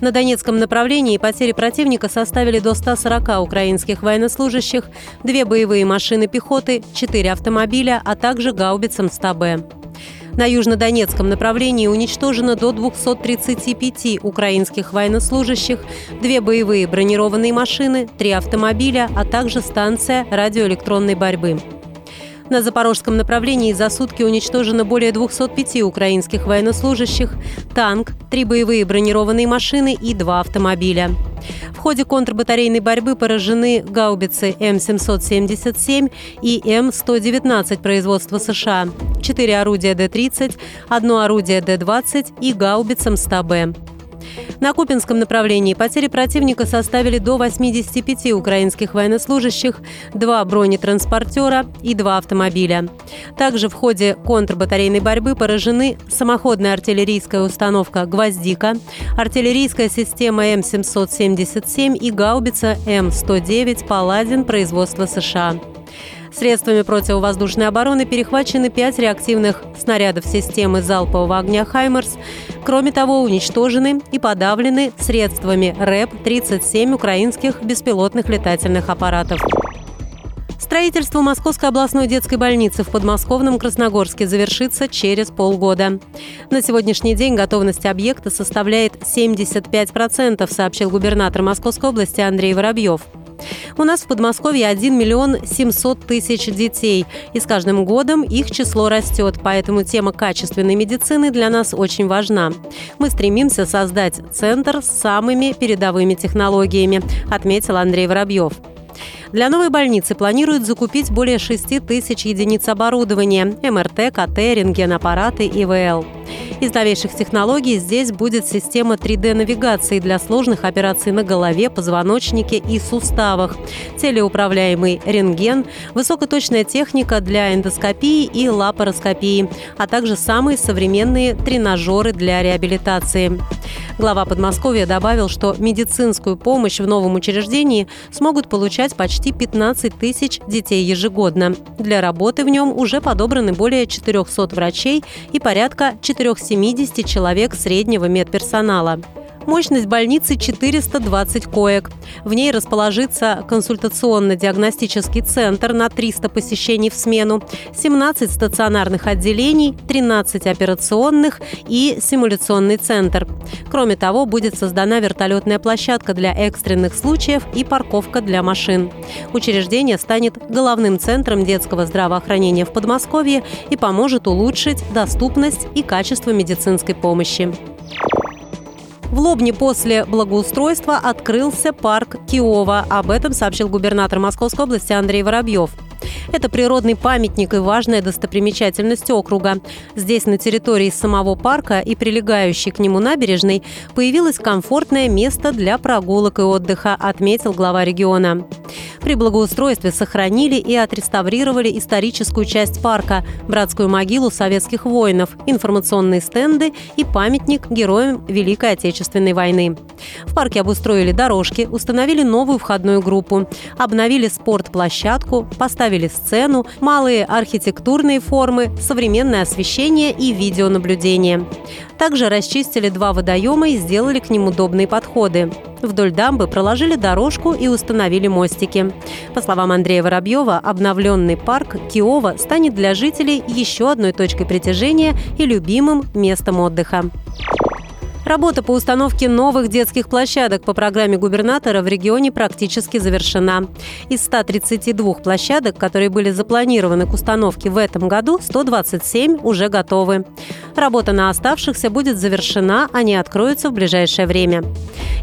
На Донецком направлении потери противника составили до 140 украинских военнослужащих, две боевые машины пехоты, четыре автомобиля, а также гаубицам 100Б. На южнодонецком направлении уничтожено до 235 украинских военнослужащих, две боевые бронированные машины, три автомобиля, а также станция радиоэлектронной борьбы. На запорожском направлении за сутки уничтожено более 205 украинских военнослужащих, танк, три боевые бронированные машины и два автомобиля. В ходе контрбатарейной борьбы поражены гаубицы М777 и М119 производства США, четыре орудия Д-30, одно орудие Д-20 и гаубицам 100Б. На Купинском направлении потери противника составили до 85 украинских военнослужащих, два бронетранспортера и два автомобиля. Также в ходе контрбатарейной борьбы поражены самоходная артиллерийская установка «Гвоздика», артиллерийская система М777 и гаубица М109 «Паладин» производства США. Средствами противовоздушной обороны перехвачены пять реактивных снарядов системы залпового огня «Хаймерс». Кроме того, уничтожены и подавлены средствами РЭП 37 украинских беспилотных летательных аппаратов. Строительство Московской областной детской больницы в подмосковном Красногорске завершится через полгода. На сегодняшний день готовность объекта составляет 75%, сообщил губернатор Московской области Андрей Воробьев. У нас в Подмосковье 1 миллион 700 тысяч детей, и с каждым годом их число растет, поэтому тема качественной медицины для нас очень важна. Мы стремимся создать центр с самыми передовыми технологиями, отметил Андрей Воробьев. Для новой больницы планируют закупить более 6 тысяч единиц оборудования – МРТ, КТ, рентгенаппараты, ИВЛ. Из новейших технологий здесь будет система 3D-навигации для сложных операций на голове, позвоночнике и суставах, телеуправляемый рентген, высокоточная техника для эндоскопии и лапароскопии, а также самые современные тренажеры для реабилитации. Глава Подмосковья добавил, что медицинскую помощь в новом учреждении смогут получать почти 15 тысяч детей ежегодно. Для работы в нем уже подобраны более 400 врачей и порядка 470 человек среднего медперсонала. Мощность больницы 420 коек. В ней расположится консультационно-диагностический центр на 300 посещений в смену, 17 стационарных отделений, 13 операционных и симуляционный центр. Кроме того, будет создана вертолетная площадка для экстренных случаев и парковка для машин. Учреждение станет головным центром детского здравоохранения в Подмосковье и поможет улучшить доступность и качество медицинской помощи. В Лобне после благоустройства открылся парк Киова. Об этом сообщил губернатор Московской области Андрей Воробьев. Это природный памятник и важная достопримечательность округа. Здесь, на территории самого парка и прилегающей к нему набережной, появилось комфортное место для прогулок и отдыха, отметил глава региона. При благоустройстве сохранили и отреставрировали историческую часть парка, братскую могилу советских воинов, информационные стенды и памятник героям Великой Отечественной войны. В парке обустроили дорожки, установили новую входную группу, обновили спортплощадку, поставили сцену, малые архитектурные формы, современное освещение и видеонаблюдение. Также расчистили два водоема и сделали к ним удобные подходы. Вдоль дамбы проложили дорожку и установили мостики. По словам Андрея Воробьева, обновленный парк Киова станет для жителей еще одной точкой притяжения и любимым местом отдыха. Работа по установке новых детских площадок по программе губернатора в регионе практически завершена. Из 132 площадок, которые были запланированы к установке в этом году, 127 уже готовы. Работа на оставшихся будет завершена, они откроются в ближайшее время.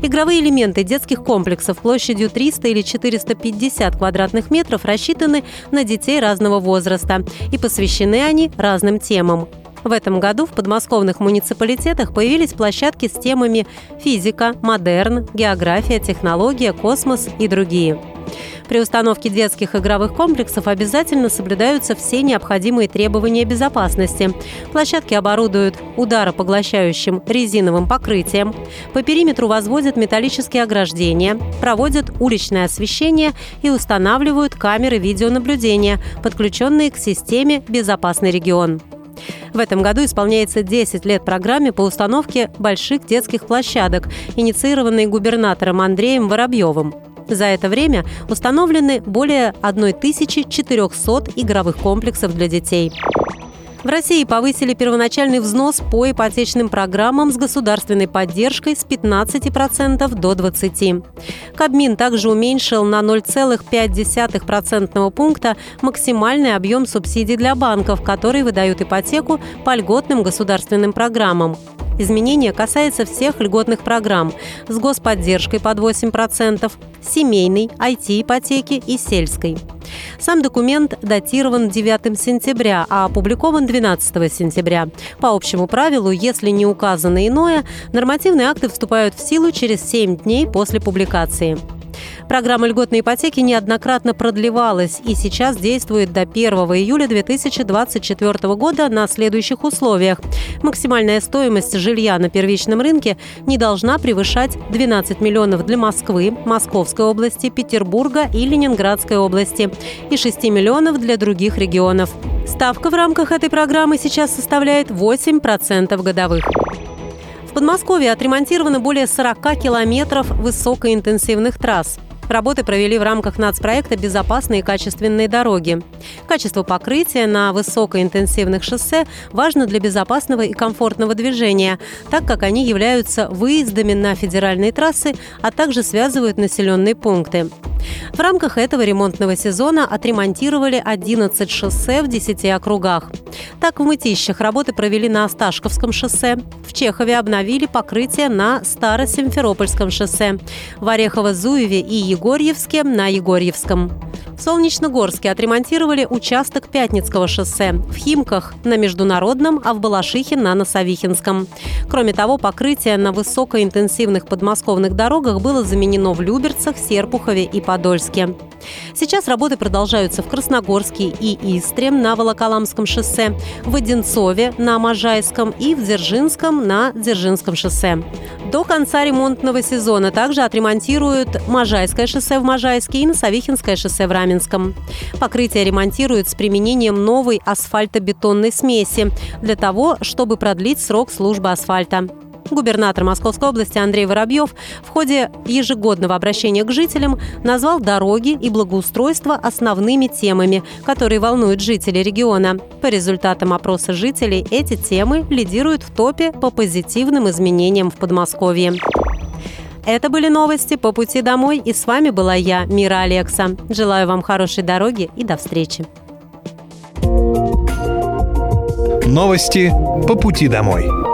Игровые элементы детских комплексов площадью 300 или 450 квадратных метров рассчитаны на детей разного возраста и посвящены они разным темам. В этом году в подмосковных муниципалитетах появились площадки с темами физика, модерн, география, технология, космос и другие. При установке детских игровых комплексов обязательно соблюдаются все необходимые требования безопасности. Площадки оборудуют ударопоглощающим резиновым покрытием. По периметру возводят металлические ограждения, проводят уличное освещение и устанавливают камеры видеонаблюдения, подключенные к системе «Безопасный регион». В этом году исполняется 10 лет программе по установке больших детских площадок, инициированной губернатором Андреем Воробьевым. За это время установлены более 1400 игровых комплексов для детей. В России повысили первоначальный взнос по ипотечным программам с государственной поддержкой с 15% до 20%. Кабмин также уменьшил на 0,5% пункта максимальный объем субсидий для банков, которые выдают ипотеку по льготным государственным программам. Изменение касается всех льготных программ с господдержкой под 8%, семейной, IT-ипотеки и сельской. Сам документ датирован 9 сентября, а опубликован 12 сентября. По общему правилу, если не указано иное, нормативные акты вступают в силу через 7 дней после публикации. Программа льготной ипотеки неоднократно продлевалась и сейчас действует до 1 июля 2024 года на следующих условиях. Максимальная стоимость жилья на первичном рынке не должна превышать 12 миллионов для Москвы, Московской области, Петербурга и Ленинградской области и 6 миллионов для других регионов. Ставка в рамках этой программы сейчас составляет 8% годовых. В Подмосковье отремонтировано более 40 километров высокоинтенсивных трасс. Работы провели в рамках нацпроекта «Безопасные и качественные дороги». Качество покрытия на высокоинтенсивных шоссе важно для безопасного и комфортного движения, так как они являются выездами на федеральные трассы, а также связывают населенные пункты. В рамках этого ремонтного сезона отремонтировали 11 шоссе в 10 округах. Так, в Мытищах работы провели на Осташковском шоссе, в Чехове обновили покрытие на Старо-Симферопольском шоссе, в Орехово-Зуеве и Егорьевске на Егорьевском. В Солнечногорске отремонтировали участок Пятницкого шоссе, в Химках на Международном, а в Балашихе на Носовихинском. Кроме того, покрытие на высокоинтенсивных подмосковных дорогах было заменено в Люберцах, Серпухове и Подольске. Сейчас работы продолжаются в Красногорске и Истре на Волоколамском шоссе, в Одинцове на Можайском и в Дзержинском на Дзержинском шоссе. До конца ремонтного сезона также отремонтируют Можайское шоссе в Можайске и Носовихинское шоссе в Раменском. Покрытие ремонтируют с применением новой асфальтобетонной смеси для того, чтобы продлить срок службы асфальта. Губернатор Московской области Андрей Воробьев в ходе ежегодного обращения к жителям назвал дороги и благоустройство основными темами, которые волнуют жителей региона. По результатам опроса жителей эти темы лидируют в топе по позитивным изменениям в Подмосковье. Это были новости по пути домой, и с вами была я, Мира Алекса. Желаю вам хорошей дороги и до встречи. Новости по пути домой.